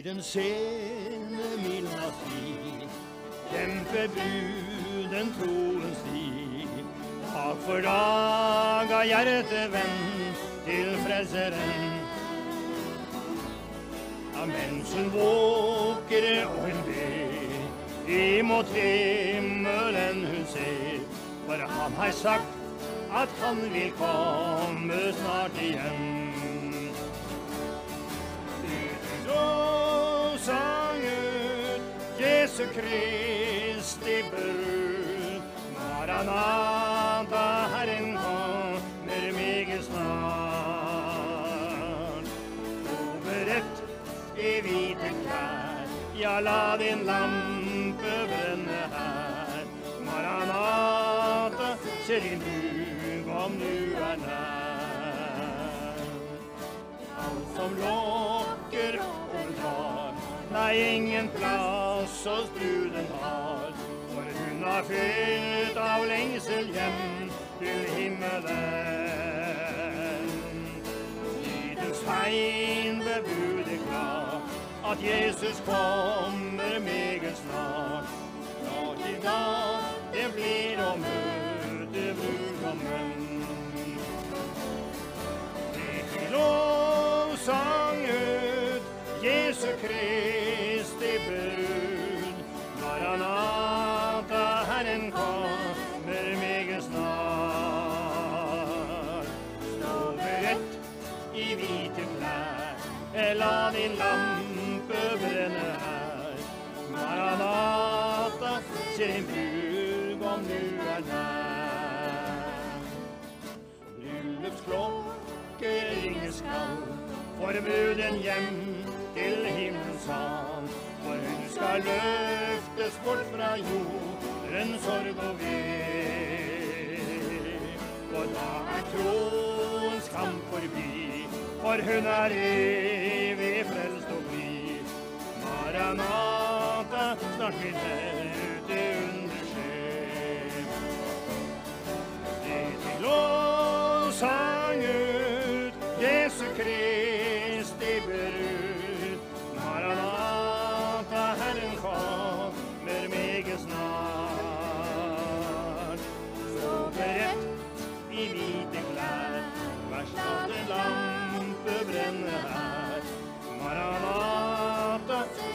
I den sene midnattstid kjemper bruden troens sti. Dag for dag av hjertet vendt til Frelseren. Ja, mens hun våker og hun ber, imot himmelen hun ser. For han har sagt at han vil komme snart igjen. Jesu Kristi brud. Maranata, Herren kommer meget snart. Overrett i hvite klær, ja, la din lampe brenne her. Maranata, se din brudgom du er nær. Alt som lokker og drar, nei, ingen plass hos bruden har. For hun har fylt av lengsel hjem til himmelen. Tidens tegn bebuder klart at Jesus kommer meget snart. Snart i dag det blir å møte brudgommen. Til lovsang ut Jesu Kristi for bruden hjem til himmelens hav. For hun skal løftes bort fra jorden, sorg og ved. Og da er troens kamp forbi, for hun er evig frelst og blid. Maranata, snart vil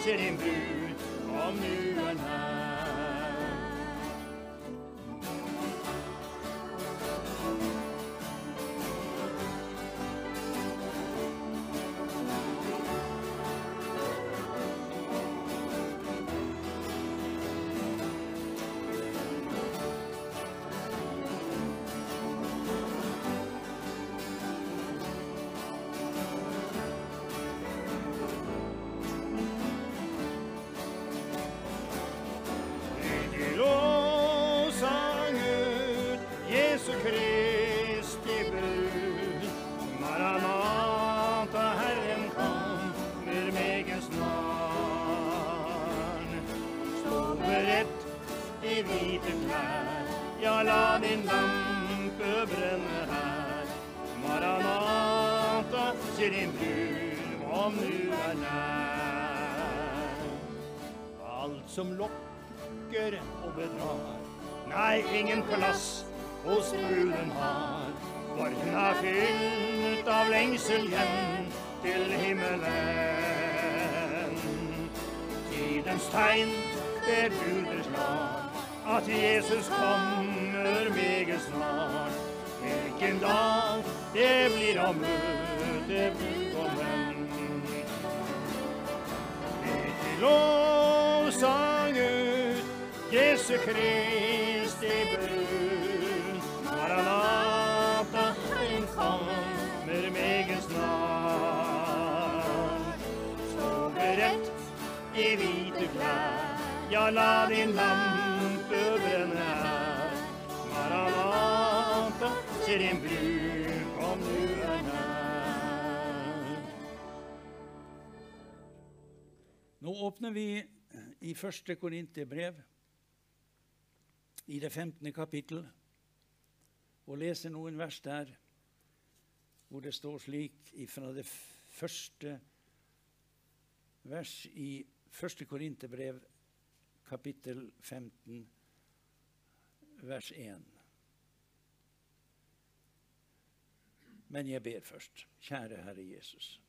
Maranata, se din brud, om nu er nær. Som lokker og bedrar. Nei, ingen plass hos bruden har. For hun er fylt av lengsel hjem til himmelen. Tidens tegn bebuder snart at Jesus kommer meget snart. Hvilken dag det blir å møte brudgommen. Jesu Kristi brud. Maranata, den kommer meget snart. Stå beredt i hvite klær, ja, la din lampe brenne her. Maranata, se din brud, kom du er nær. Nå åpner vi i første Korinterbrev, i det 15. kapittel, og leser noen vers der hvor det står slik fra det første vers i 1. Korinterbrev, kapittel 15, vers 1. Men jeg ber først. Kjære Herre Jesus.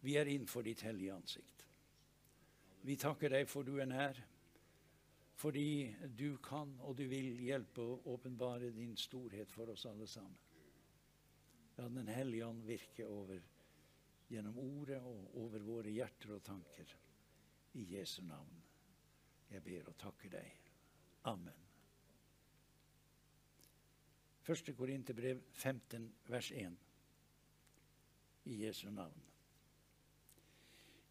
Vi er innenfor ditt hellige ansikt. Vi takker deg for du er nær, fordi du kan og du vil hjelpe å åpenbare din storhet for oss alle sammen. La Den hellige ånd virke over gjennom ordet og over våre hjerter og tanker. I Jesu navn. Jeg ber og takker deg. Amen. Første Korinterbrev 15, vers 1. I Jesu navn.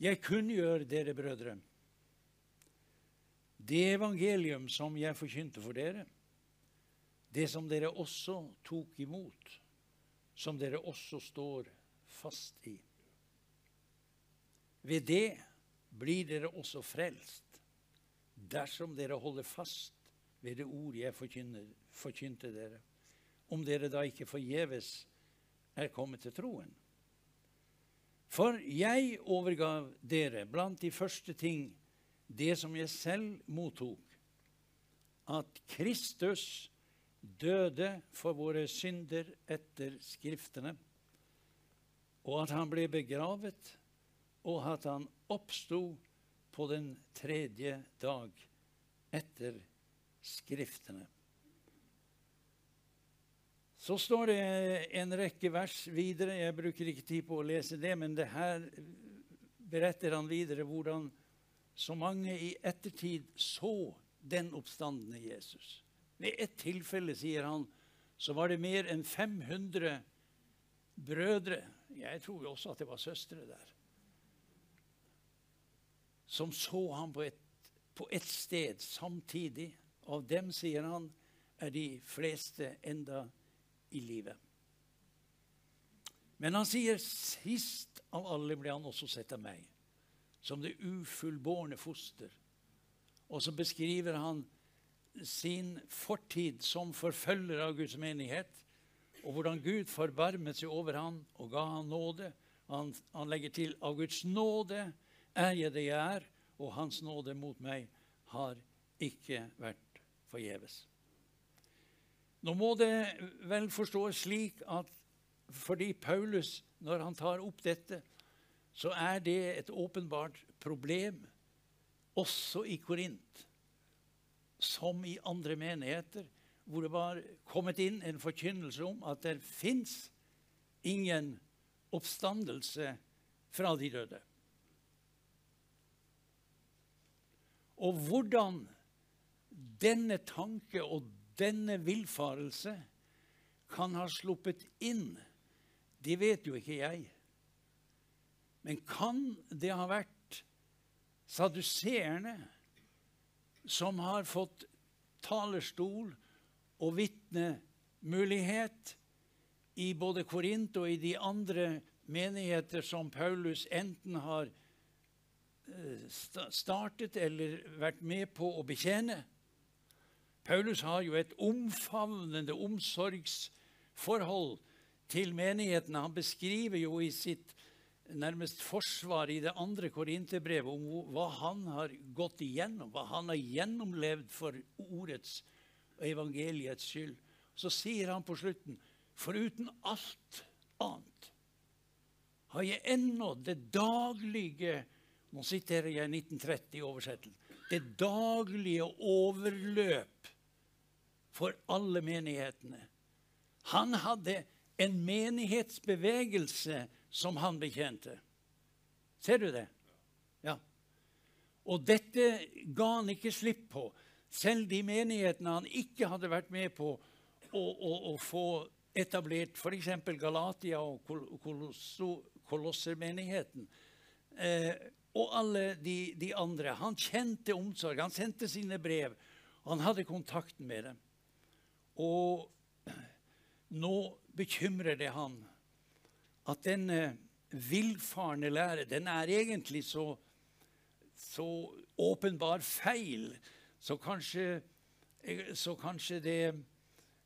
Jeg kunngjør dere, brødre, det evangelium som jeg forkynte for dere, det som dere også tok imot, som dere også står fast i. Ved det blir dere også frelst, dersom dere holder fast ved det ord jeg forkynte dere, om dere da ikke forgjeves er kommet til troen. For jeg overgav dere blant de første ting det som jeg selv mottok, at Kristus døde for våre synder etter Skriftene, og at han ble begravet, og at han oppsto på den tredje dag etter Skriftene. Så står det en rekke vers videre. Jeg bruker ikke tid på å lese det, men det her beretter han videre hvordan så mange i ettertid så den oppstandende Jesus. Ved ett tilfelle, sier han, så var det mer enn 500 brødre Jeg tror jo også at det var søstre der. Som så ham på ett et sted samtidig. Av dem, sier han, er de fleste enda i livet. Men han sier sist av alle ble han også sett av meg, som det ufullbårne foster. Og så beskriver han sin fortid som forfølger av Guds menighet, og hvordan Gud forbarmet seg over han og ga han nåde. Han, han legger til av Guds nåde er jeg det jeg er, og hans nåde mot meg har ikke vært forgjeves. Nå må det vel forstås slik at fordi Paulus, når han tar opp dette, så er det et åpenbart problem også i Korint, som i andre menigheter, hvor det var kommet inn en forkynnelse om at det fins ingen oppstandelse fra de døde. Og hvordan denne tanke og denne villfarelse kan ha sluppet inn, det vet jo ikke jeg. Men kan det ha vært saduseerne som har fått talerstol og vitnemulighet i både Korint og i de andre menigheter som Paulus enten har eh, startet eller vært med på å betjene? Paulus har jo et omfavnende omsorgsforhold til menighetene. Han beskriver jo i sitt nærmest forsvar i det andre korinterbrevet om hva han har gått igjennom, hva han har gjennomlevd for ordets og evangeliets skyld. Så sier han på slutten foruten alt annet har jeg ennå det daglige Nå siterer jeg 1930 i oversettelsen. Det daglige overløp for alle menighetene. Han hadde en menighetsbevegelse som han bekjente. Ser du det? Ja. Og dette ga han ikke slipp på. Selv de menighetene han ikke hadde vært med på å, å, å få etablert, f.eks. Galatia og Kolossermenigheten. Eh, og alle de, de, andre. Han kjente omsorg. Han sendte sine brev. Han hadde kontakten med dem. Og nå bekymrer det han at den villfarne lære den er egentlig så, så åpenbar feil, så kanskje, så kanskje det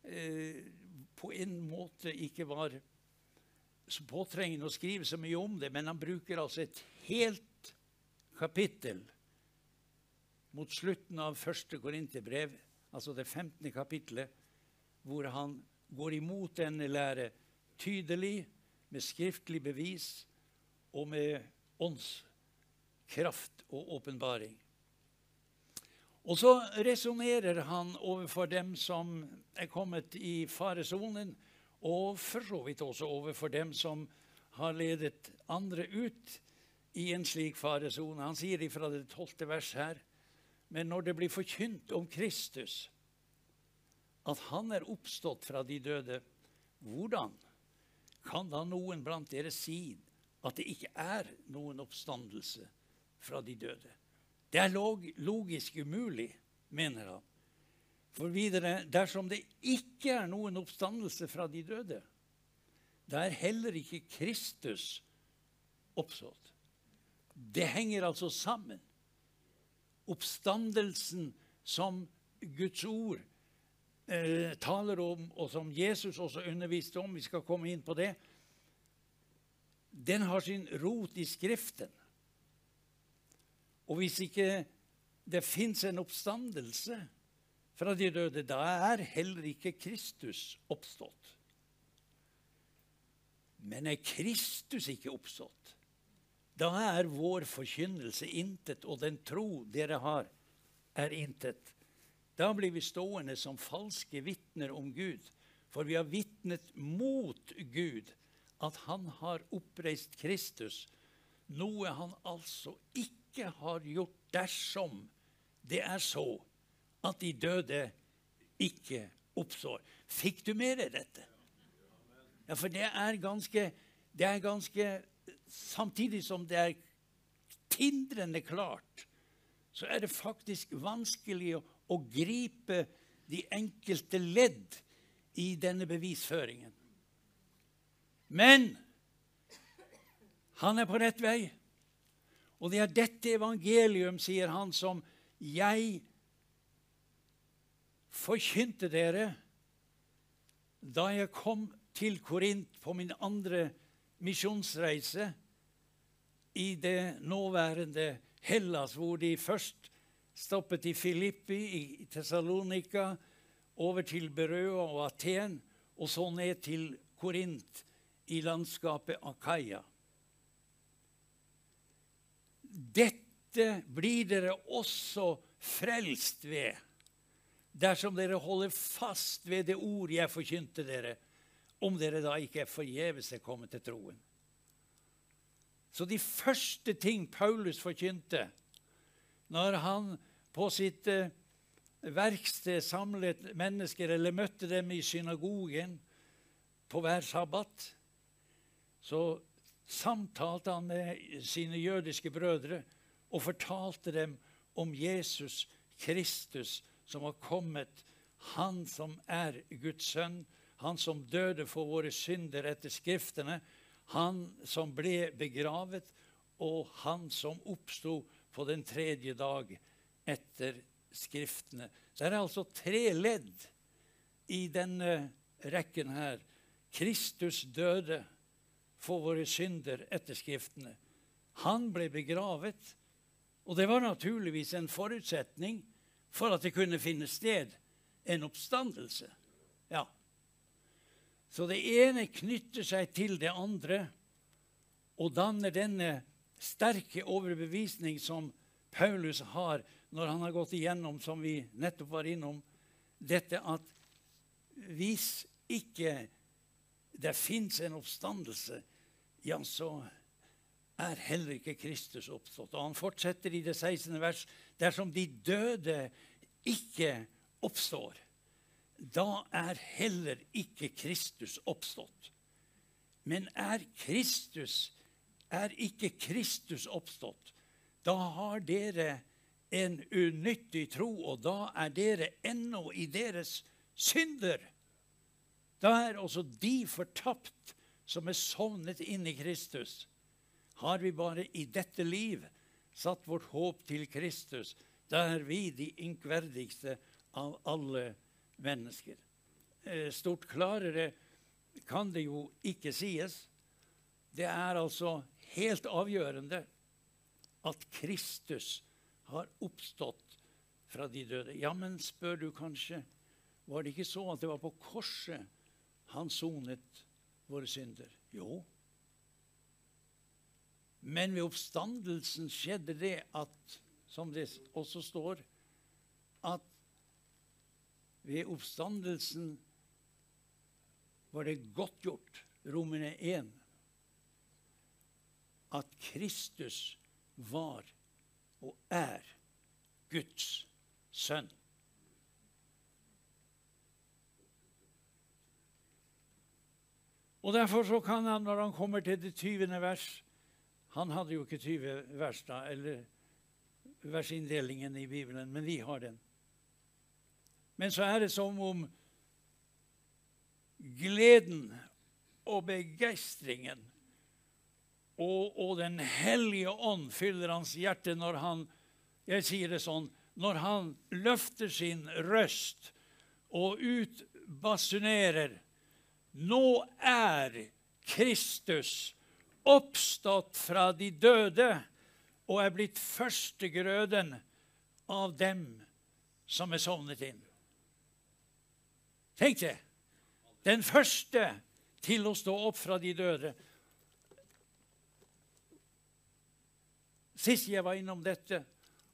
eh, på en måte ikke var så påtrengende å skrive så mye om det, men han bruker altså et helt kapittel mot slutten av første Korinterbrev, altså det 15. kapittelet, hvor han går imot denne lære tydelig, med skriftlig bevis og med åndskraft og åpenbaring. Og så resonnerer han overfor dem som er kommet i faresonen, og for så vidt også overfor dem som har ledet andre ut i en slik faresone. Han sier ifra det tolvte vers her Men når det blir forkynt om Kristus, at han er oppstått fra de døde, hvordan kan da noen blant dere si at det ikke er noen oppstandelse fra de døde? Det er log logisk umulig, mener han. For videre, dersom det ikke er noen oppstandelse fra de døde, da er heller ikke Kristus oppstått. Det henger altså sammen. Oppstandelsen som Guds ord eh, taler om, og som Jesus også underviste om, vi skal komme inn på det, den har sin rot i Skriften. Og hvis ikke det fins en oppstandelse fra de døde, da er heller ikke Kristus oppstått. Men er Kristus ikke oppstått, da er vår forkynnelse intet, og den tro dere har, er intet. Da blir vi stående som falske vitner om Gud, for vi har vitnet mot Gud at han har oppreist Kristus, noe han altså ikke har gjort dersom det er så at de døde ikke oppstår. Fikk du med deg dette? Ja, for det er ganske, det er ganske Samtidig som det er tindrende klart, så er det faktisk vanskelig å, å gripe de enkelte ledd i denne bevisføringen. Men han er på rett vei. Og det er dette evangelium, sier han, som jeg forkynte dere da jeg kom til Korint på min andre misjonsreise i det nåværende Hellas, hvor de først stoppet i Filippi, i Tessalonika, over til Berøa og Aten, og så ned til Korint i landskapet Akaya. Dette blir dere også frelst ved, dersom dere holder fast ved det ord jeg forkynte dere om dere da ikke er forgjeves er kommet til troen. Så de første ting Paulus forkynte når han på sitt eh, verksted samlet mennesker eller møtte dem i synagogen på hver sabbat, så samtalte han med sine jødiske brødre og fortalte dem om Jesus Kristus som har kommet, han som er Guds sønn, han som døde for våre synder etter Skriftene, han som ble begravet, og han som oppsto på den tredje dag etter Skriftene. Det er altså tre ledd i denne rekken her. Kristus døde for våre synder etter Skriftene. Han ble begravet, og det var naturligvis en forutsetning for at det kunne finne sted en oppstandelse. Ja, så det ene knytter seg til det andre og danner denne sterke overbevisning som Paulus har når han har gått igjennom, som vi nettopp var innom, dette at hvis ikke det fins en oppstandelse, ja, så er heller ikke Kristus oppstått. Og han fortsetter i det 16. vers. Dersom de døde ikke oppstår, da er heller ikke Kristus oppstått. Men er Kristus er ikke Kristus oppstått, da har dere en unyttig tro, og da er dere ennå i deres synder. Da er også de fortapt som er sovnet inn i Kristus. Har vi bare i dette liv satt vårt håp til Kristus, da er vi de inkverdigste av alle mennesker. Eh, stort klarere kan det jo ikke sies. Det er altså helt avgjørende at Kristus har oppstått fra de døde. Ja, men spør du kanskje, var det ikke så at det var på korset han sonet våre synder? Jo. Men ved oppstandelsen skjedde det at, som det også står, at ved oppstandelsen var det godt gjort, Romerne 1, at Kristus var og er Guds sønn. Og Derfor så kan han, når han kommer til det 20. vers Han hadde jo ikke 20 vers da, eller versinndelingen i Bibelen, men vi har den. Men så er det som om gleden og begeistringen og, og, Den hellige ånd fyller hans hjerte når han jeg sier det sånn, når han løfter sin røst og utbasunerer Nå er Kristus oppstått fra de døde og er blitt førstegrøden av dem som er sovnet inn. Tenk det! Den første til å stå opp fra de døde. Sist jeg var innom dette,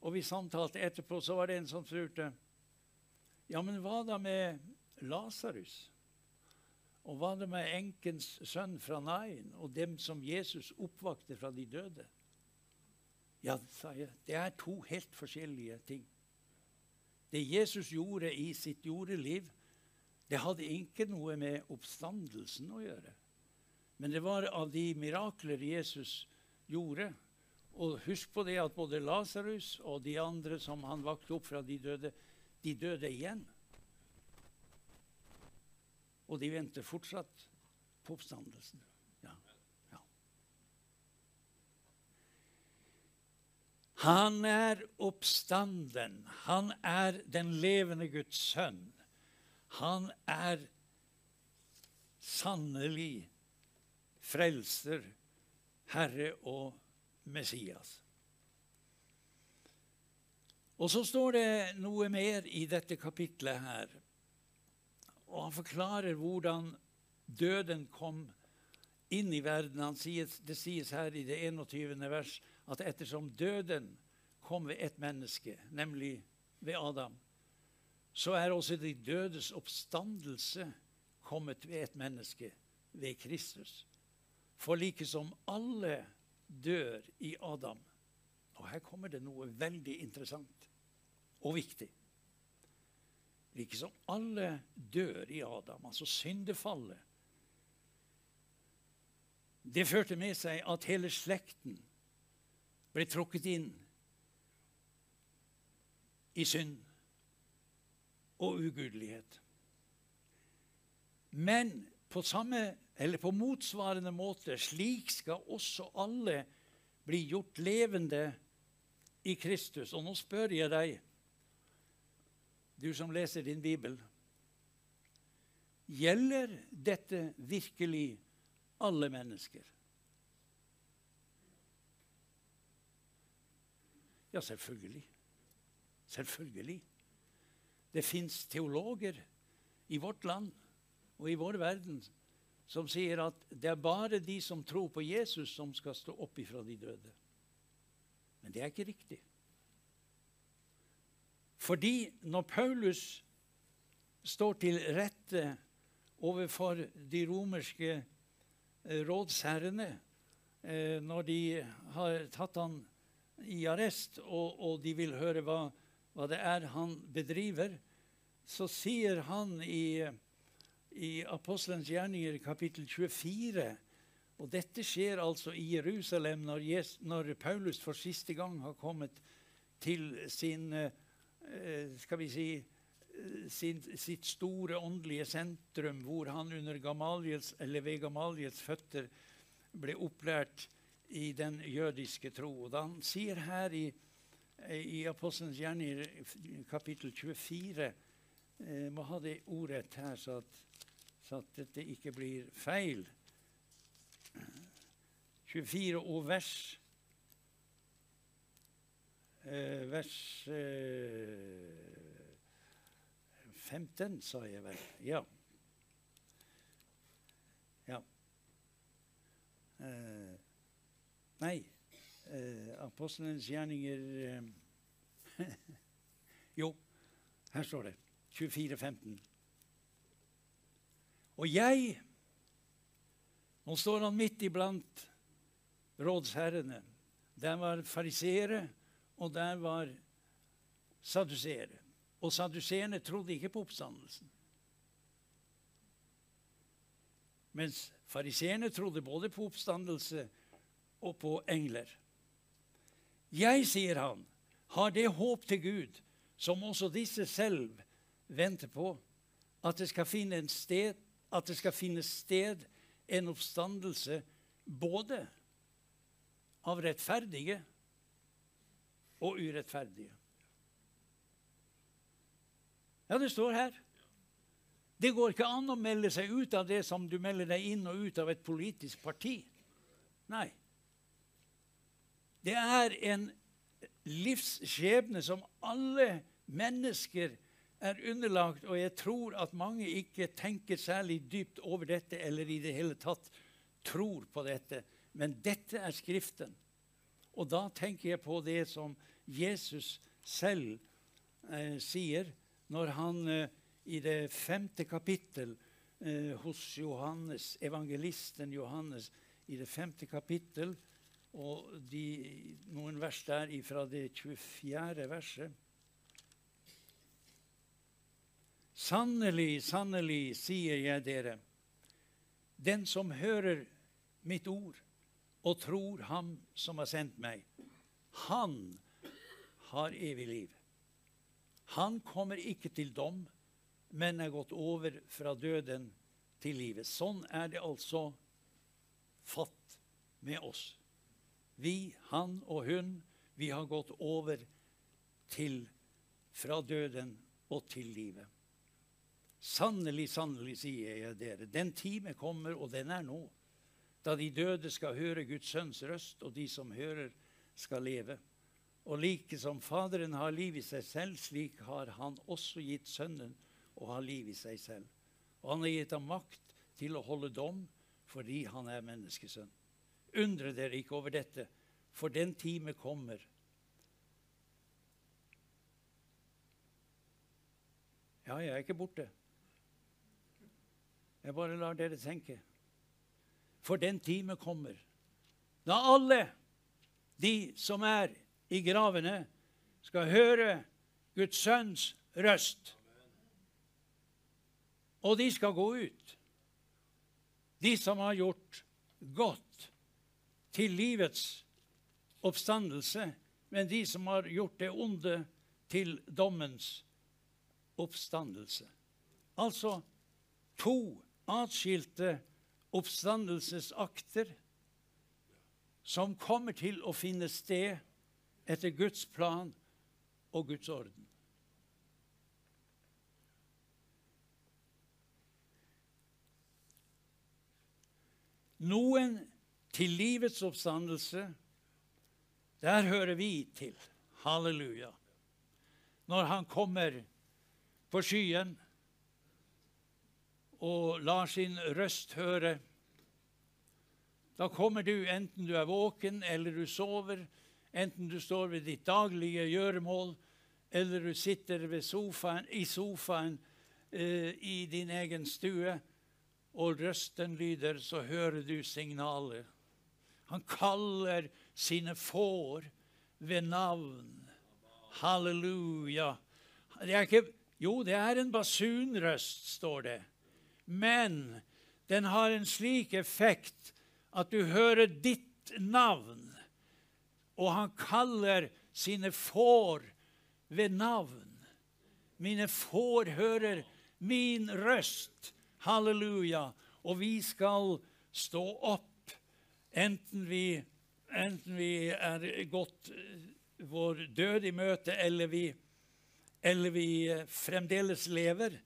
og vi samtalte etterpå, så var det en som spurte Ja, men hva da med Lasarus? Og hva da med enkens sønn fra Nain og dem som Jesus oppvakte fra de døde? Ja, sa jeg, det er to helt forskjellige ting. Det Jesus gjorde i sitt jordeliv, det hadde ikke noe med oppstandelsen å gjøre. Men det var av de mirakler Jesus gjorde. Og husk på det at både Lasarus og de andre som han vakte opp fra de døde, de døde igjen. Og de venter fortsatt på oppstandelsen. Ja. Ja. Han er oppstanden. Han er den levende Guds sønn. Han er sannelig frelser, Herre og Messias. Og så står det noe mer i dette kapitlet her. Og han forklarer hvordan døden kom inn i verden. Sier, det sies her i det 21. vers at ettersom døden kom ved ett menneske, nemlig ved Adam, så er også de dødes oppstandelse kommet ved et menneske, ved Kristus. For like som alle dør i Adam Og her kommer det noe veldig interessant og viktig. Like som alle dør i Adam, altså syndefallet Det førte med seg at hele slekten ble trukket inn i synd og ugudelighet. Men på, samme, på motsvarende måte, slik skal også alle bli gjort levende i Kristus. Og nå spør jeg deg, du som leser din bibel, gjelder dette virkelig alle mennesker? Ja, selvfølgelig. Selvfølgelig. Det fins teologer i vårt land og i vår verden som sier at det er bare de som tror på Jesus, som skal stå opp ifra de døde. Men det er ikke riktig. Fordi når Paulus står til rette overfor de romerske eh, rådsherrene eh, når de har tatt han i arrest, og, og de vil høre hva, hva det er han bedriver, så sier han i, i Apostelens gjerninger kapittel 24 Og dette skjer altså i Jerusalem når, Jesus, når Paulus for siste gang har kommet til sin eh, skal vi si, sin, sitt store åndelige sentrum, hvor han under Gamaliels, eller ved Gamaliels føtter ble opplært i den jødiske tro. Og da han sier her i, i Apostelens gjerninger kapittel 24 jeg må ha det ordrett her, så at, så at dette ikke blir feil. 24 og vers eh, vers eh, 15, sa jeg vel. Ja. Ja. Eh, nei, eh, apostelens gjerninger eh, Jo, her står det. 24, 15. Og jeg Nå står han midt iblant rådsherrene. Der var fariseere, og der var saduseere. Og saduseerne trodde ikke på oppstandelsen. Mens fariseerne trodde både på oppstandelse og på engler. Jeg, sier han, har det håp til Gud som også disse selv venter på, at det skal finne, en sted, at det skal finne sted en oppstandelse både av rettferdige og urettferdige. Ja, det står her. Det går ikke an å melde seg ut av det som du melder deg inn og ut av et politisk parti. Nei. Det er en livsskjebne som alle mennesker er underlagt, og jeg tror at mange ikke tenker særlig dypt over dette, eller i det hele tatt tror på dette. Men dette er Skriften. Og da tenker jeg på det som Jesus selv eh, sier når han eh, i det femte kapittel eh, hos Johannes, evangelisten Johannes, i det femte kapittel, og de, noen vers der fra det 24. verset Sannelig, sannelig, sier jeg dere, den som hører mitt ord og tror Ham som har sendt meg, han har evig liv. Han kommer ikke til dom, men er gått over fra døden til livet. Sånn er det altså fatt med oss. Vi, han og hun, vi har gått over til fra døden og til livet. Sannelig, sannelig, sier jeg dere, den time kommer, og den er nå, da de døde skal høre Guds sønns røst, og de som hører, skal leve. Og like som Faderen har liv i seg selv, slik har han også gitt Sønnen å ha liv i seg selv. Og han har gitt ham makt til å holde dom fordi han er menneskesønn. Undre dere ikke over dette, for den time kommer. Ja, jeg er ikke borte. Jeg bare lar dere tenke. For den time kommer da alle de som er i gravene skal høre Guds sønns røst. Og de skal gå ut, de som har gjort godt til livets oppstandelse, men de som har gjort det onde til dommens oppstandelse. Altså to atskilte oppstandelsesakter som kommer til å finne sted etter Guds plan og Guds orden. Noen til livets oppstandelse, der hører vi til. Halleluja. Når han kommer på skyen og lar sin røst høre, da kommer du enten du er våken eller du sover, Enten du står ved ditt daglige gjøremål, eller du sitter sofaen, i sofaen eh, i din egen stue, og røsten lyder, så hører du signalet. Han kaller sine får ved navn. Halleluja. Det ikke, jo, det er en basunrøst, står det. Men den har en slik effekt at du hører ditt navn og han kaller sine får ved navn. Mine får hører min røst. Halleluja. Og vi skal stå opp, enten vi, enten vi er gått vår død i møte, eller vi, eller vi fremdeles lever.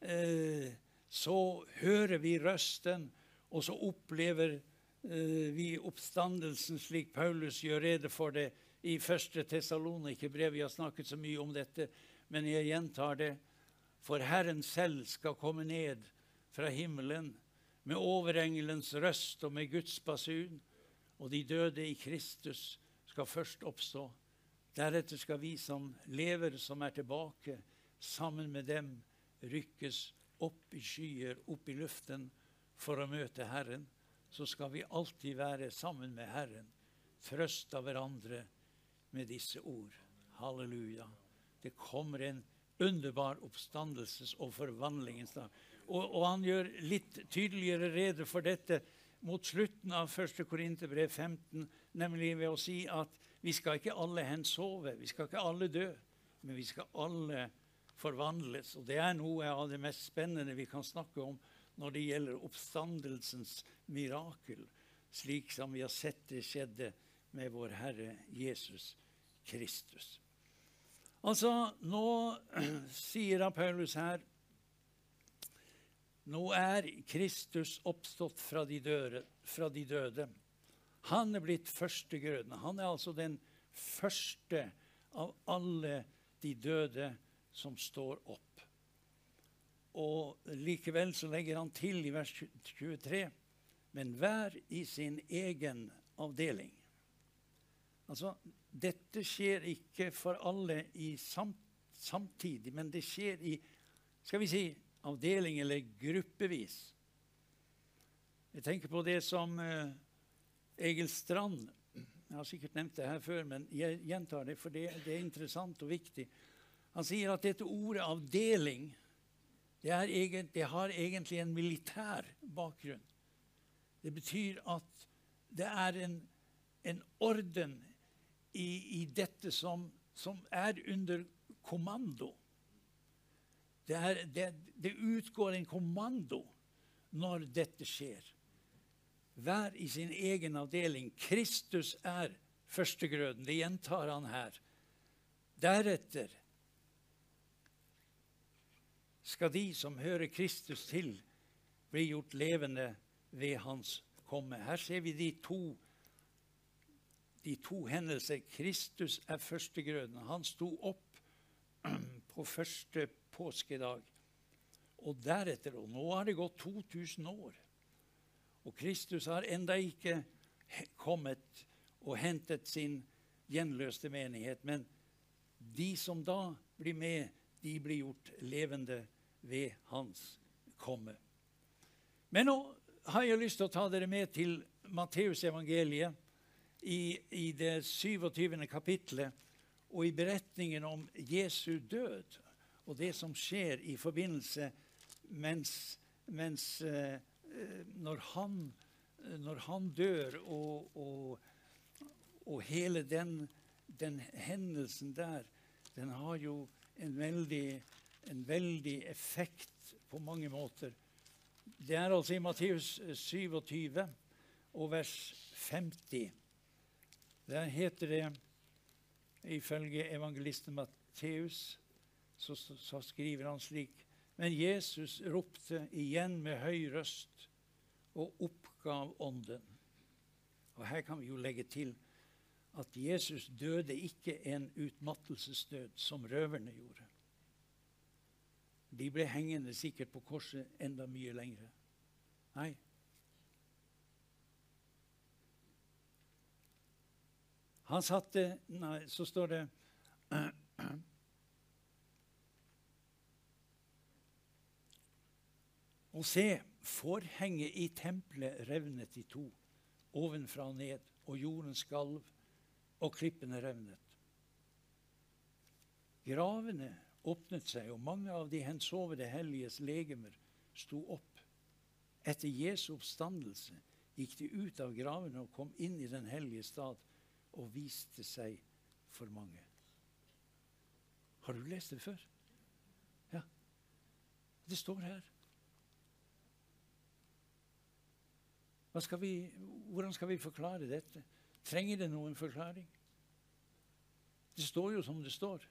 Eh, så hører vi røsten, og så opplever Eh, vi oppstandelsen, slik Paulus gjør rede for det i første Tessalonikerbrev. Vi har snakket så mye om dette, men jeg gjentar det. For Herren selv skal komme ned fra himmelen med overengelens røst og med Guds basun, og de døde i Kristus skal først oppstå. Deretter skal vi som lever, som er tilbake, sammen med dem rykkes opp i skyer, opp i luften, for å møte Herren. Så skal vi alltid være sammen med Herren, trøste hverandre med disse ord. Halleluja. Det kommer en underbar oppstandelses- og forvandlingens dag. Og, og, han gjør litt tydeligere rede for dette mot slutten av 1. Korinterbrev 15, nemlig ved å si at vi skal ikke alle hen sove, vi skal ikke alle dø, men vi skal alle forvandles. Og det er noe av det mest spennende vi kan snakke om når det gjelder oppstandelsens mirakel, slik som vi har sett det skjedde med vår Herre Jesus Kristus. Altså, nå sier Paulus her Nå er Kristus oppstått fra de, døde, fra de døde. Han er blitt førstegrøden. Han er altså den første av alle de døde som står opp. Og likevel så legger han til i vers 23.: Men hver i sin egen avdeling. Altså, dette skjer ikke for alle samt, samtidig, men det skjer i skal vi si, avdeling eller gruppevis. Jeg tenker på det som uh, Egil Strand Jeg har sikkert nevnt det her før, men jeg gjentar det, for det, det er interessant og viktig. Han sier at dette ordet 'avdeling' det, egen, det har egentlig en militær bakgrunn. Det betyr at det er en, en orden, i, i dette som, som, er under kommando. Det, er, det, det, utgår en kommando når dette skjer. Hver i sin egen avdeling. Kristus er førstegrøden. Det gjentar han her. Deretter skal de som hører Kristus til, bli gjort levende ved hans komme. Her ser vi de to de to hendelser. Kristus er førstegrøden. Han sto opp på første påskedag. Og deretter, og nå har det gått 2000 år, og Kristus har enda ikke kommet og hentet sin gjenløste menighet. Men de som da blir med, de blir gjort levende ved hans komme. Men nå har jeg lyst til å ta dere med til Matteusevangeliet i, i det 27. kapitlet og i beretningen om Jesu død og det som skjer i forbindelse mens, mens eh, når, han, når, han, dør, og, og, og hele den, den, hendelsen der, den har jo en veldig, en veldig effekt på mange måter. Det er altså i Matteus 27 og vers 50. Der heter det ifølge evangelisten Matteus, så, så, så, skriver han slik Men Jesus ropte igjen med høy røst og oppgav ånden. Og her kan vi jo legge til at Jesus døde ikke en utmattelsesdød som røverne gjorde. De ble hengende sikkert på korset enda mye lengre. Nei, Han satte Nei, så står det Og se, forhenget i tempelet revnet i to, ovenfra og ned, og jorden skalv, og klippene revnet. Gravene åpnet seg, og mange av de hensovede helliges legemer sto opp. Etter Jesu oppstandelse gikk de ut av gravene og kom inn i den hellige stad og viste seg for mange. Har du lest det før? Ja. Det står her. Skal vi, hvordan skal vi forklare dette? Trenger det noen forklaring? Det står jo som det står.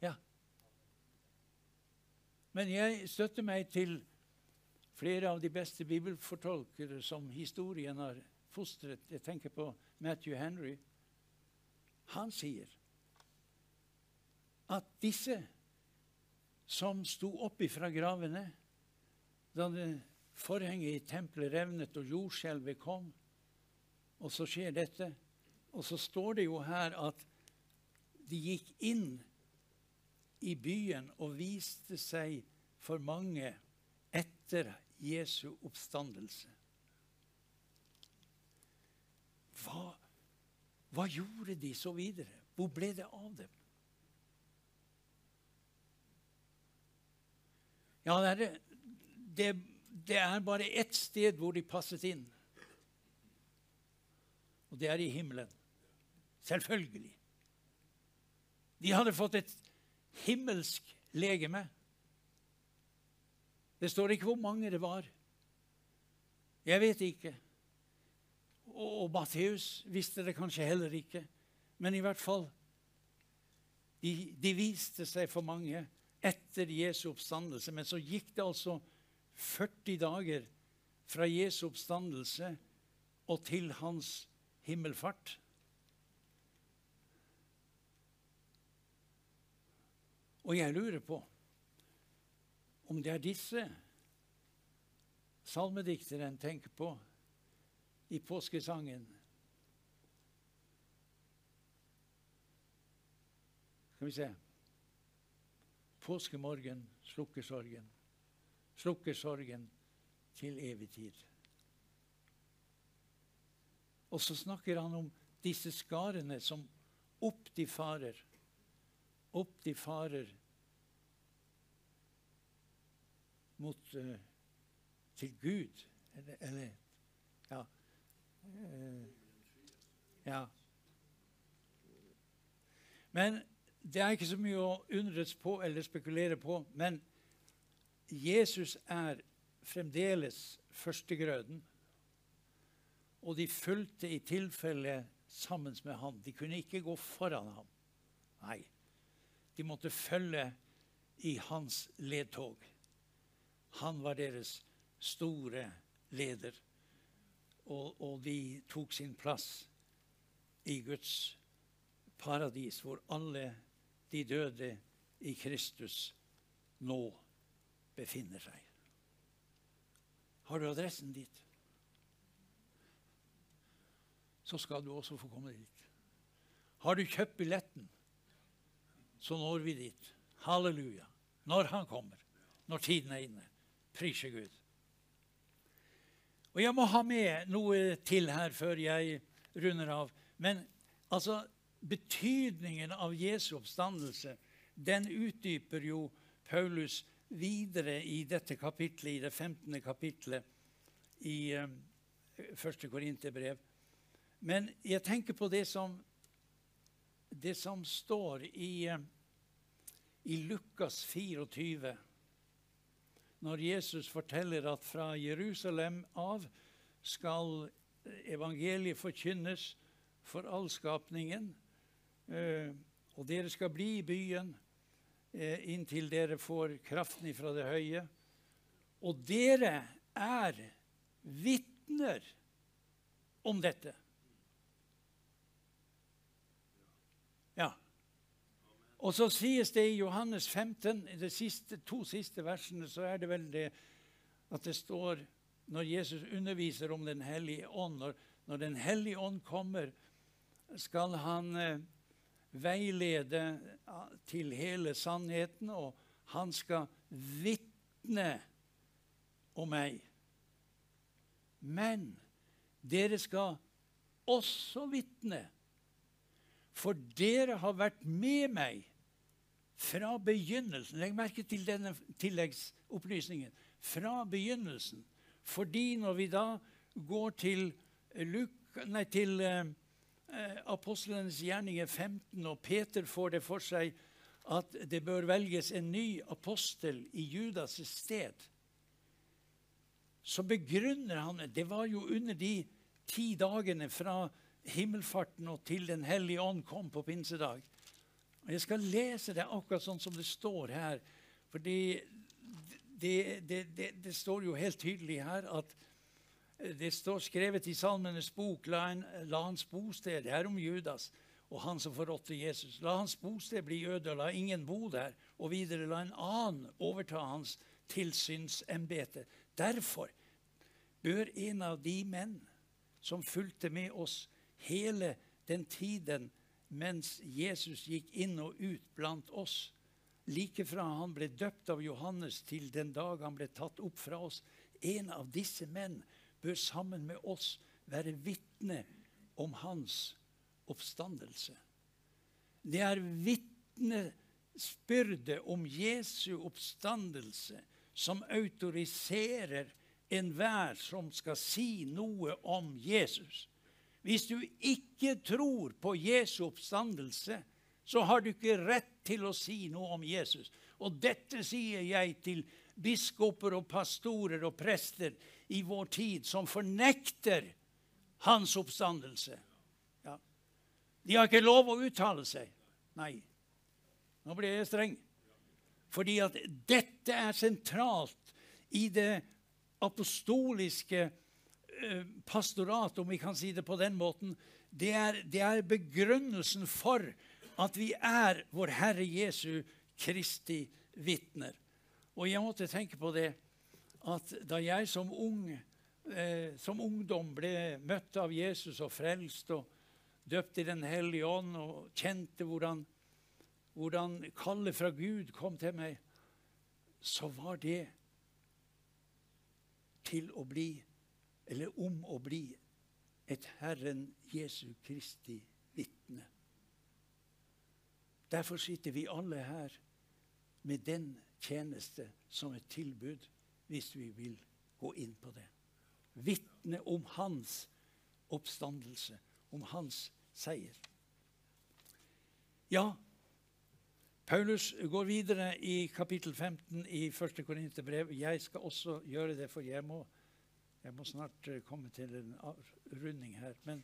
Ja. Men jeg støtter meg til flere av de beste bibelfortolkere som historien har fostret. Jeg tenker på Matthew Henry. Han sier at disse som sto opp ifra gravene da det forhenget i tempelet revnet og jordskjelvet kom, og så skjer dette. Og så står det jo her at de gikk inn i byen og viste seg for mange etter Jesu oppstandelse. Hva, hva gjorde de så videre? Hvor ble det av dem? Ja, det er, det, det er bare ett sted hvor de passet inn. Og det er i himmelen. Selvfølgelig. De hadde fått et himmelsk legeme. Det står ikke hvor mange det var. Jeg vet ikke. Og, og Matteus visste det kanskje heller ikke. Men i hvert fall de, de viste seg for mange etter Jesu oppstandelse. Men så gikk det altså 40 dager fra Jesu oppstandelse og til hans himmelfart. Og jeg lurer på om det er disse salmedikteren tenker på i påskesangen. Skal vi se Påskemorgen slukker sorgen. Slukker sorgen til evig tid. Og så snakker han om disse skarene som opp de farer. Opp de farer mot uh, til Gud. Eller, eller ja. Uh, ja. Men det er ikke så mye å undres på eller spekulere på. Men Jesus er fremdeles førstegrøden. Og de fulgte i tilfelle sammen med ham. De kunne ikke gå foran ham. Nei, de måtte følge i hans ledtog. Han var deres store leder. Og, og de tok sin plass i Guds paradis, hvor alle de døde i Kristus nå befinner seg. Har du adressen dit, så skal du også få komme dit. Har du kjøpt billetten, så når vi dit. Halleluja. Når han kommer. Når tiden er inne. Prise Gud. Og Jeg må ha med noe til her før jeg runder av. Men altså, betydningen av Jesu oppstandelse, den utdyper jo Paulus videre i dette kapitlet, i det 15. kapitlet i um, første Korinterbrev. Men jeg tenker på det som, det som står i, i Lukas 24, når Jesus forteller at fra Jerusalem av skal evangeliet forkynnes for all skapningen. Eh, og dere skal bli i byen eh, inntil dere får kraften ifra det høye. Og dere er vitner om dette. Ja. Og så sies det i Johannes 15, i de siste, to siste versene, så er det vel det at det står når Jesus underviser om Den hellige ånd Når, når Den hellige ånd kommer, skal han eh, veilede til hele sannheten, og han skal vitne om meg. Men dere skal også vitne, for dere har vært med meg fra begynnelsen. Legg merke til denne tilleggsopplysningen. Fra begynnelsen. Fordi når vi da går til, Luke, nei, til uh, Eh, apostlenes gjerninger 15, og Peter får det for seg at det bør velges en ny apostel i Judas' sted, så begrunner han Det var jo under de ti dagene fra himmelfarten og til Den hellige ånd kom på pinsedag. Og Jeg skal lese det akkurat sånn som det står her. For det, det, det, det står jo helt tydelig her at det står skrevet i Salmenes bok, la, en, la hans bosted, Det er om Judas. og han som forrådte Jesus. La hans bosted bli øde, og la ingen bo der. Og videre la en annen overta hans tilsynsembete. Derfor bør en av de menn som fulgte med oss hele den tiden mens Jesus gikk inn og ut blant oss, like fra han ble døpt av Johannes til den dag han ble tatt opp fra oss, en av disse menn bør sammen med oss være vitne om hans oppstandelse. Det er vitnesbyrdet om Jesu oppstandelse som autoriserer enhver som skal si noe om Jesus. Hvis du ikke tror på Jesu oppstandelse, så har du ikke rett til å si noe om Jesus. Og dette sier jeg til biskoper og pastorer og prester i vår tid som fornekter hans oppstandelse. Ja. De har ikke lov å uttale seg. Nei. Nå blir jeg streng. Fordi at dette er sentralt i det apostoliske pastorat, om vi kan si det på den måten. Det er, det er begrunnelsen for at vi er vår Herre Jesu Kristi vitner. Og jeg måtte tenke på det at da jeg som ung eh, som ungdom ble møtt av Jesus og frelst og døpt i Den hellige ånd og kjente hvordan, hvordan kallet fra Gud kom til meg, så var det til å bli, eller om å bli, et Herren Jesu Kristi vitne. Derfor sitter vi alle her med den tjeneste som et tilbud, hvis vi vil gå inn på det. Vitne om hans oppstandelse, om hans seier. Ja, Paulus går videre i kapittel 15 i 1. Korinterbrev. Jeg skal også gjøre det, for jeg må, jeg må snart eh, komme til en runding her. Men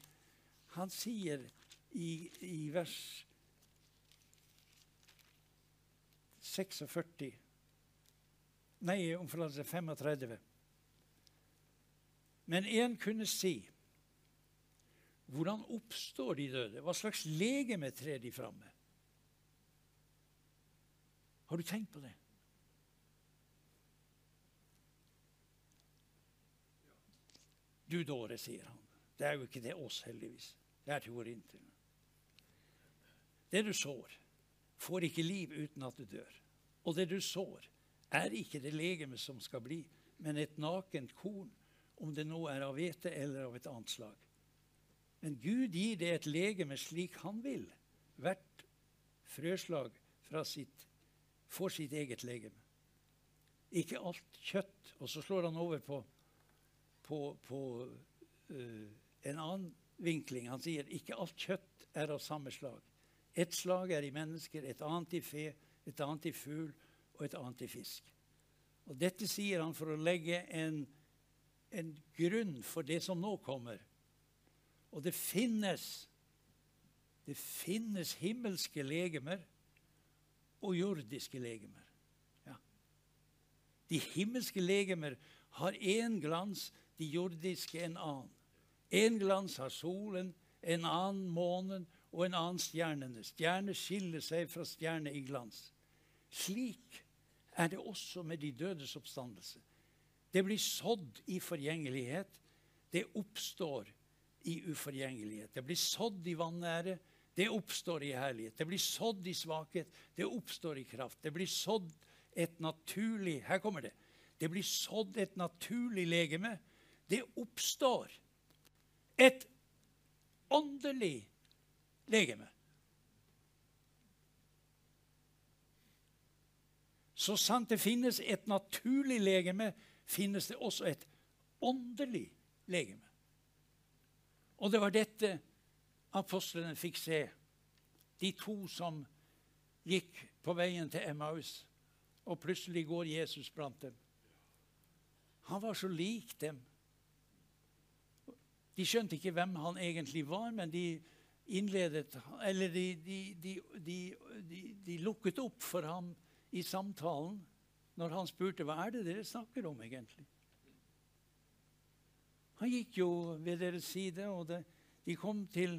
han sier i, i vers 46 Nei, om forlatelse 35. Men én kunne si hvordan oppstår de døde? Hva slags legeme trer de fram med? Har du tenkt på det? Du dåre, sier han. Det er jo ikke det oss, heldigvis. Det er til korinterne. Det du sår, får ikke liv uten at du dør. Og det du sår, er ikke det legeme som skal bli, men et nakent korn, om det nå er av hvete eller av et annet slag. Men Gud gir det et legeme slik han vil. Hvert frøslag sitt, får sitt eget legeme. Ikke alt kjøtt. Og så slår han over på, på, på uh, en annen vinkling. Han sier ikke alt kjøtt er av samme slag. Et slag er i mennesker, et annet i fe, et annet i fugl og et annet i fisk. Og Dette sier han for å legge en, en grunn for det som nå kommer. Og det finnes det finnes himmelske legemer og jordiske legemer. Ja. De himmelske legemer har én glans, de jordiske en annen. En glans har solen, en annen månen og en annen stjernene. Stjerner skiller seg fra stjerner i glans. Slik er det også med de dødes oppstandelse. Det blir sådd i forgjengelighet. Det oppstår i uforgjengelighet. Det blir sådd i vanære. Det oppstår i herlighet. Det blir sådd i svakhet. Det oppstår i kraft. Det blir sådd et naturlig Her kommer det. Det blir sådd et naturlig legeme. Det oppstår et åndelig legeme. Så sant det finnes et naturlig legeme, finnes det også et åndelig legeme. Og det var dette apostlene fikk se, de to som gikk på veien til Emmaus, og plutselig går Jesus blant dem. Han var så lik dem. De skjønte ikke hvem han egentlig var, men de innledet Eller de, de, de, de lukket opp for ham i samtalen når han spurte hva er det dere snakker om egentlig. Han gikk jo ved deres side, og det, de kom til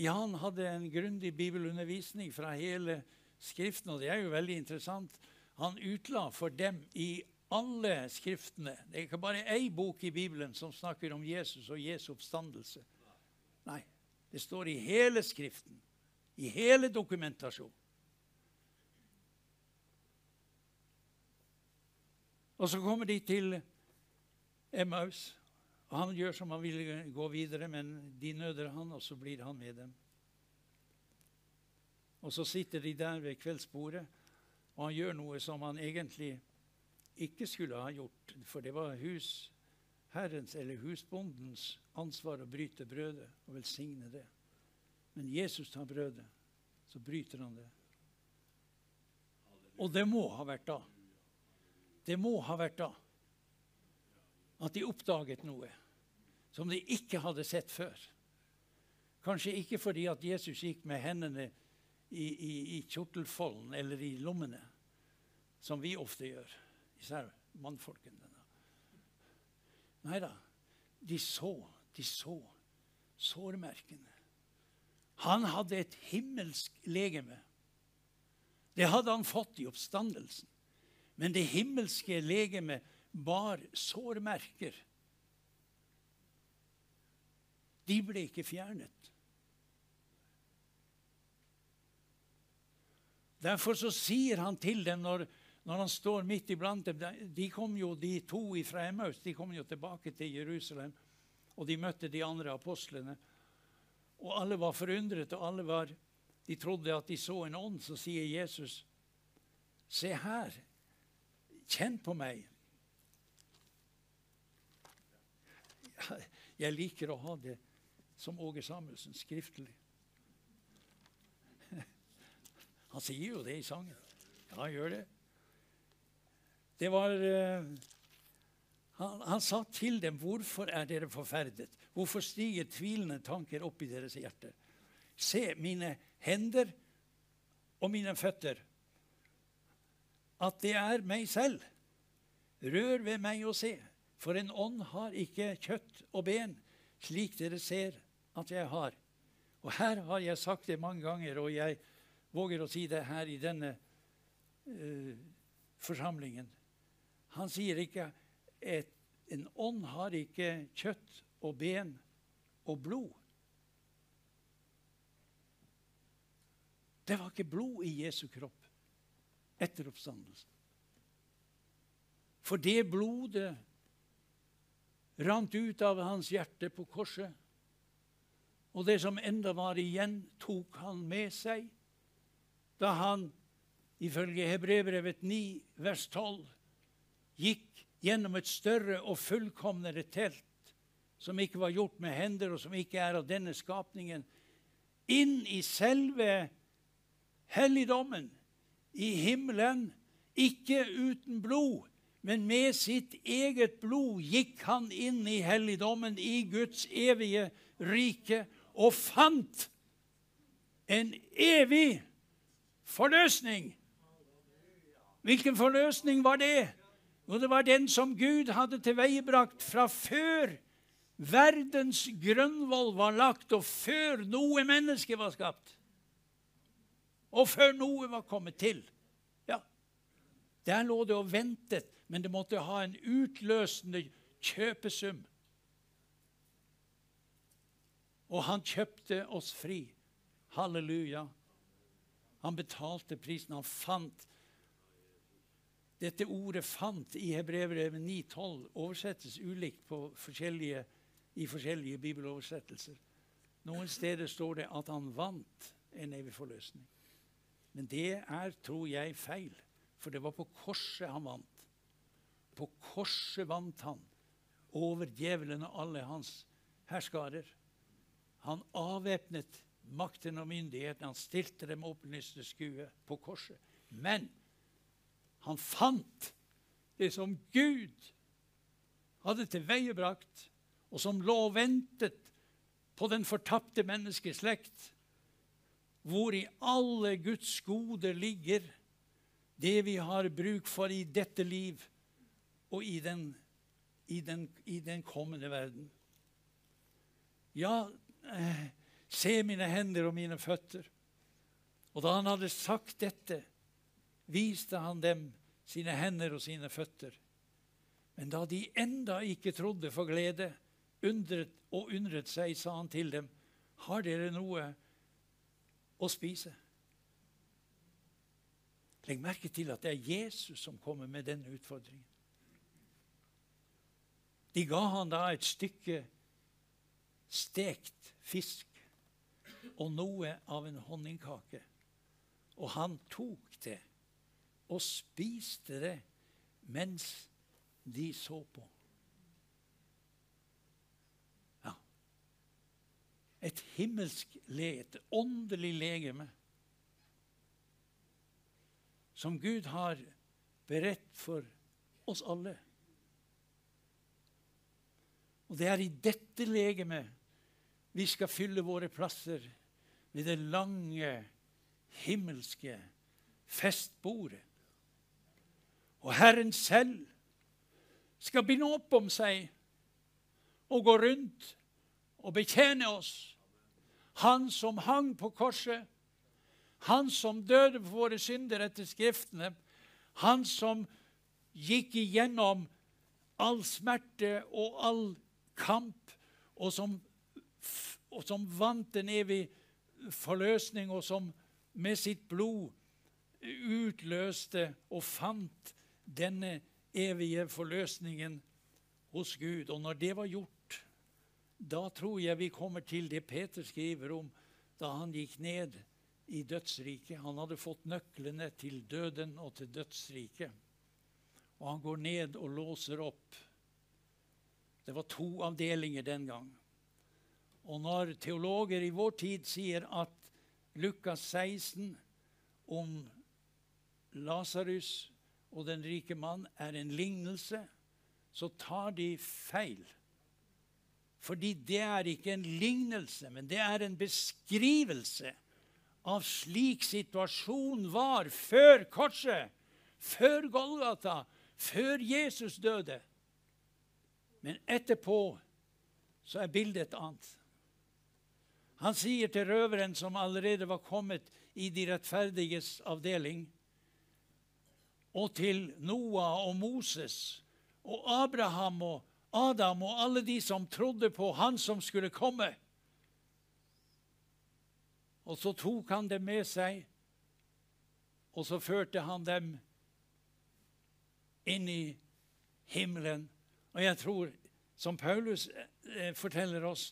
Jan hadde en grundig bibelundervisning fra hele Skriften, og det er jo veldig interessant. Han utla for dem i alle skriftene. Det er ikke bare ei bok i Bibelen som snakker om Jesus og Jesu oppstandelse. Nei, det står i hele Skriften, i hele dokumentasjonen. Og så kommer de til Emmaus. Og Han gjør som han vil gå videre, men de nøder han, og så blir han med dem. Og så sitter de der ved kveldsbordet, og han gjør noe som han egentlig ikke skulle ha gjort, for det var husherrens eller husbondens ansvar å bryte brødet og velsigne det. Men Jesus tar brødet, så bryter han det. Og det må ha vært da. Det må ha vært da at de oppdaget noe som de ikke hadde sett før. Kanskje ikke fordi at Jesus gikk med hendene i, i, i kjortelfolden eller i lommene, som vi ofte gjør, især mannfolkene. Nei da, de så, de så sårmerkene. Han hadde et himmelsk legeme. Det hadde han fått i oppstandelsen. Men det himmelske legeme bar sårmerker de ble ikke fjernet. Derfor så sier han til dem når, når han står midt iblant dem De kom jo, de to fra Emmaus de kom jo tilbake til Jerusalem, og de møtte de andre apostlene. Og alle var forundret, og alle var, de trodde at de så en ånd. Så sier Jesus, se her, kjenn på meg. Jeg liker å ha det som Åge Samuelsen skriftlig. Han sier jo det i sangen. Ja, han gjør det. Det var uh, han, han, sa til dem, 'Hvorfor er dere forferdet?' 'Hvorfor stiger tvilende tanker opp i deres hjerte?' 'Se mine hender og mine føtter, at det er meg selv.' 'Rør ved meg og se, for en ånd har ikke kjøtt og ben, slik dere ser at jeg har. Og her har jeg sagt det mange ganger, og jeg våger å si det her i denne uh, forsamlingen. Han sier ikke at en ånd har ikke kjøtt og ben og blod. Det var ikke blod i Jesu kropp etter oppstandelsen. For det blodet rant ut av hans hjerte på korset og det som enda var igjen, tok han med seg da han, ifølge Hebrevbrevet 9, vers 12, gikk gjennom et større og fullkomnere telt, som ikke var gjort med hender, og som ikke er av denne skapningen, inn i selve helligdommen, i himmelen, ikke uten blod, men med sitt eget blod gikk han inn i helligdommen, i Guds evige rike, og fant en evig forløsning. Hvilken forløsning var det? Jo, det var den som Gud hadde tilveiebrakt fra før verdens grønnvoll var lagt, og før noe menneske var skapt. Og før noe var kommet til. Ja, Der lå det og ventet, men det måtte ha en utløsende kjøpesum. Og han kjøpte oss fri. Halleluja. Han betalte prisen. Han fant Dette ordet 'fant' i Hebrevbrevet 9,12 oversettes ulikt forskjellige, i forskjellige bibeloversettelser. Noen steder står det at han vant en evig forløsning. Men det er, tror jeg, feil. For det var på korset han vant. På korset vant han over djevelen og alle hans herskarer. Han avvæpnet makten og myndigheten. Han stilte dem opplyste skue på korset. Men han fant det som Gud hadde tilveiebrakt, og som lå og ventet på den fortapte menneskeslekt, hvor i alle Guds goder ligger det vi har bruk for i dette liv og i den, i den, i den kommende verden. Ja, Eh, Se mine hender og mine føtter. Og da han hadde sagt dette, viste han dem sine hender og sine føtter. Men da de enda ikke trodde for glede, undret og undret seg, sa han til dem, har dere noe å spise? Legg merke til at det er Jesus som kommer med denne utfordringen. De ga han da et stykke stekt fisk og noe av en honningkake. Og han tok det og spiste det mens de så på. Ja. Et himmelsk le, et åndelig legeme som Gud har beredt for oss alle. Og det er i dette legemet vi skal fylle våre plasser ved det lange, himmelske festbordet. Og Herren selv skal binde opp om seg og gå rundt og betjene oss. Han som hang på korset, han som døde for våre synder etter Skriftene, han som gikk igjennom all smerte og all kamp, og som, og som vant en evig forløsning, og som med sitt blod utløste og fant denne evige forløsningen hos Gud. Og når det var gjort, da tror jeg vi kommer til det Peter skriver om da han gikk ned i dødsriket. Han hadde fått nøklene til døden og til dødsriket. Og han går ned og låser opp. Det var to avdelinger den gang. Og når teologer i vår tid sier at Lukas 16 om Lasarus og den rike mann er en lignelse, så tar de feil. Fordi det er ikke en lignelse, men det er en beskrivelse av slik situasjonen var før korset, før Golgata, før Jesus døde. Men etterpå så er bildet et annet. Han sier til røveren som allerede var kommet i de rettferdiges avdeling, og til Noah og Moses og Abraham og Adam og alle de som trodde på Han som skulle komme. Og så tok han dem med seg, og så førte han dem inn i himmelen. Og jeg tror, som Paulus eh, forteller oss,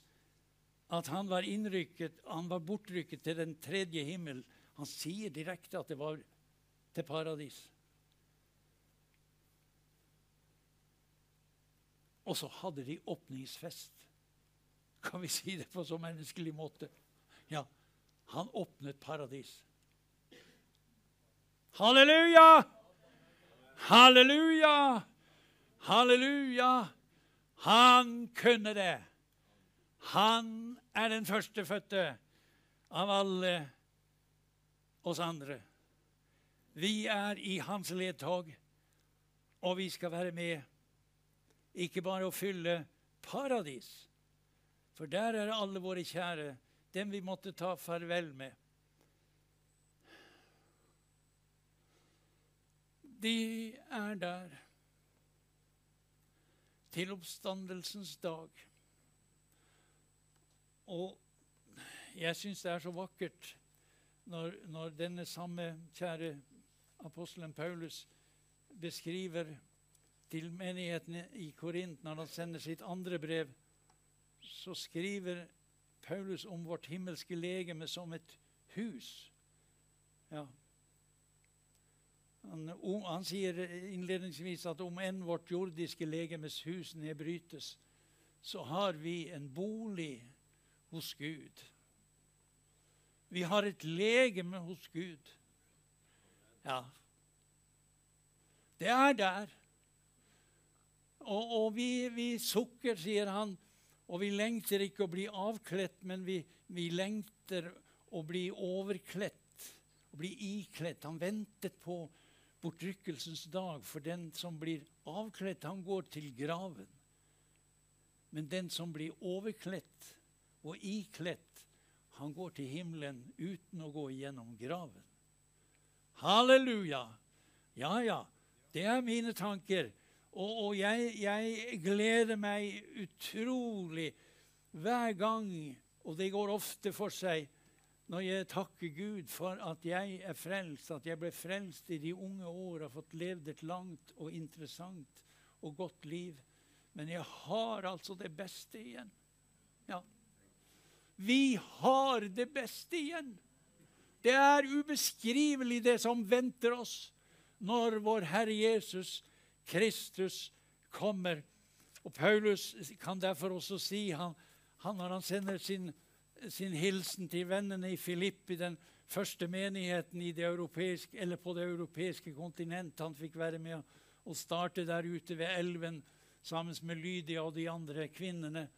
at han var innrykket, han var bortrykket til den tredje himmel. Han sier direkte at det var til paradis. Og så hadde de åpningsfest. Kan vi si det på så menneskelig måte? Ja, han åpnet paradis. Halleluja! Halleluja! Halleluja! Han kunne det. Han er den førstefødte av alle oss andre. Vi er i hans ledtog, og vi skal være med ikke bare å fylle paradis, for der er alle våre kjære, dem vi måtte ta farvel med. De er der til oppstandelsens dag. Og jeg syns det er så vakkert når, når denne samme kjære apostelen Paulus beskriver til menighetene i Korint, når han sender sitt andre brev, så skriver Paulus om vårt himmelske legeme som et hus. Ja. Han, han, sier innledningsvis at om enn vårt jordiske legemes hus nedbrytes, så har vi en bolig hos Gud. Vi har et legeme hos Gud. Ja. Det er der. Og, og vi, vi, sukker, sier han, og vi lengter ikke å bli avkledt, men vi, vi lengter å bli overkledt, å bli ikledt. Han ventet på bortrykkelsens dag, for den som blir avkledt, han går til graven. Men den som blir overkledt og ikledt, han går til himmelen uten å gå gjennom graven. Halleluja! Ja, ja, det er mine tanker. Og, og jeg, jeg, gleder meg utrolig hver gang, og det går ofte for seg, når jeg takker Gud for at jeg er frelst, at jeg ble frelst i de unge år, har fått levd et langt og interessant og godt liv. Men jeg har altså det beste igjen. Ja. Vi har det beste igjen. Det er ubeskrivelig, det som venter oss når vår Herre Jesus Kristus kommer. Og Paulus kan derfor også si, han, han når han sender sin sin hilsen til vennene i Filippi, den første menigheten det på det europeiske kontinent. Han fikk være med og starte der ute ved elven sammen med Lydia og de andre kvinnene.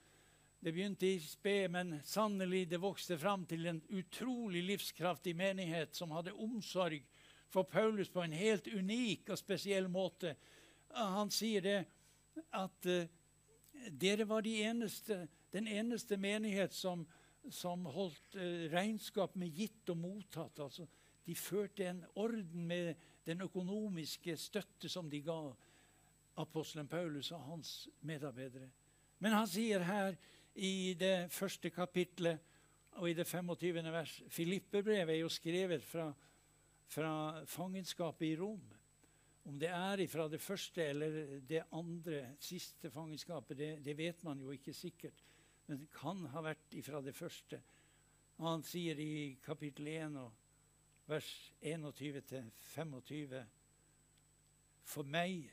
Det begynte i spe, men sannelig det vokste fram til en utrolig livskraftig menighet som hadde omsorg for Paulus på en helt unik og spesiell måte. Han sier det at uh, dere var de eneste, den eneste menighet som som holdt uh, regnskap med gitt og mottatt. Altså, de førte en orden med den økonomiske støtte som de ga apostelen Paulus og hans medarbeidere. Men han sier her i det første kapitlet og i det 25. vers Filippebrevet er jo skrevet fra, fra fangenskapet i Rom. Om det er fra det første eller det andre, siste fangenskapet, det, det vet man jo ikke sikkert men det kan ha vært ifra det første. Og han sier i kapittel 1 vers 21-25 For meg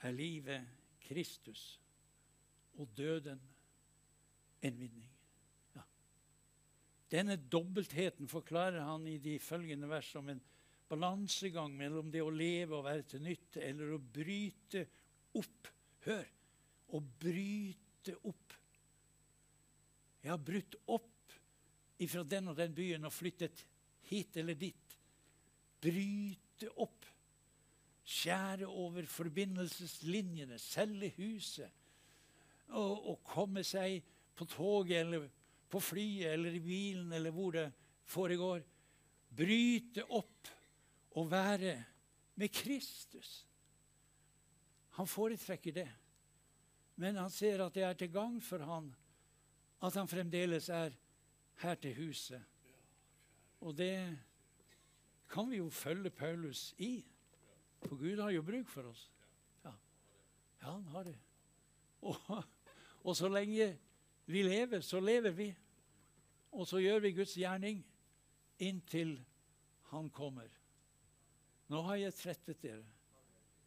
er livet Kristus og døden en vinning. Ja. Denne dobbeltheten forklarer han i de følgende vers som en balansegang mellom det å leve og være til nytte, eller å bryte opp. Hør! Å bryte opp jeg har brutt opp ifra den og den byen og flyttet hit eller dit. Bryte opp. Skjære over forbindelseslinjene, selge huset. Og, og komme seg på toget eller på flyet eller i bilen eller hvor det foregår. Bryte opp og være med Kristus. Han foretrekker det. Men han ser at det er til gagn for han at han fremdeles er her til huset. Og det kan vi jo følge Paulus i. For Gud har jo bruk for oss. Ja, ja han har det. Og, og, så lenge vi lever, så lever vi. Og så gjør vi Guds gjerning inntil Han kommer. Nå har jeg trettet dere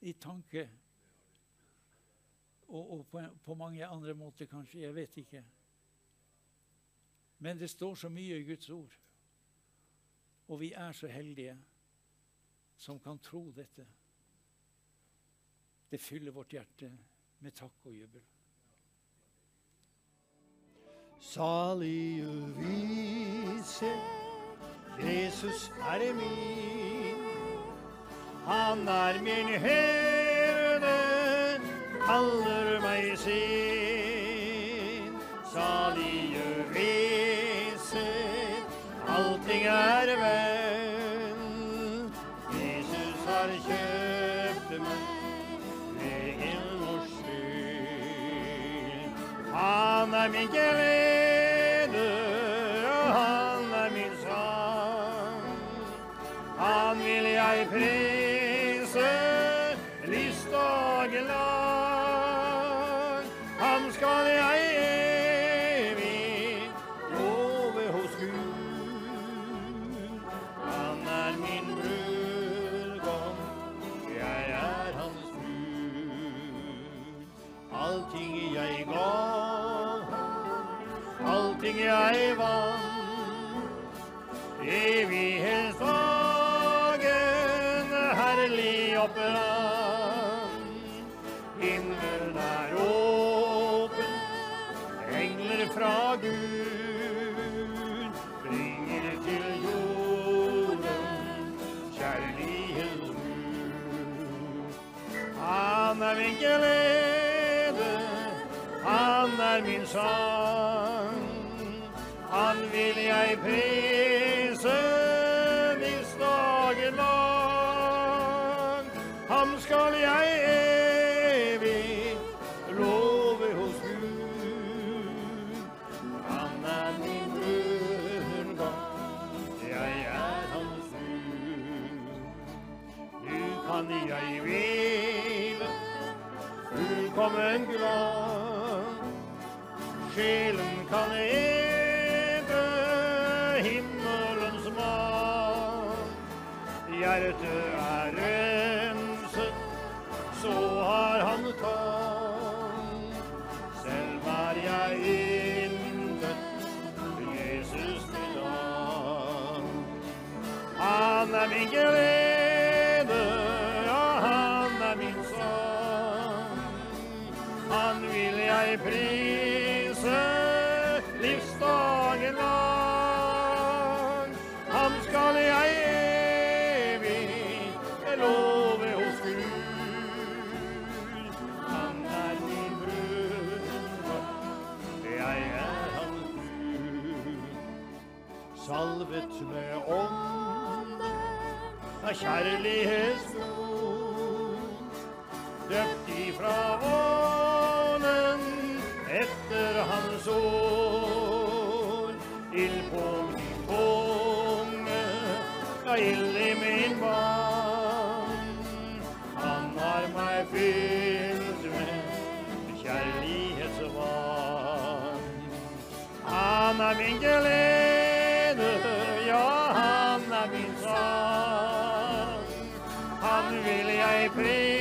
i tanke og, og på, på mange andre måter, kanskje. Jeg vet ikke. Men det står så mye i Guds ord. Og vi er så heldige som kan tro dette. Det fyller vårt hjerte med takk og jubel. Salige vise, Jesus er min. Han er min herde, kaller meg sin. Salige vise allting er vel. Jesus har kjøpt meg egen og skyld. Han er min glede, glede, han er min sang. Han vil jeg prise Hjertet er renset, så har han tatt. Selv er jeg intet, Jesus til dag. Han er min glede, kjærlighetsblod, døpt ifra vånen etter hans ord. Ild på min tunge, la ild i min vann. Han har meg fylt med kjærlighetsvann. Han er min glede, han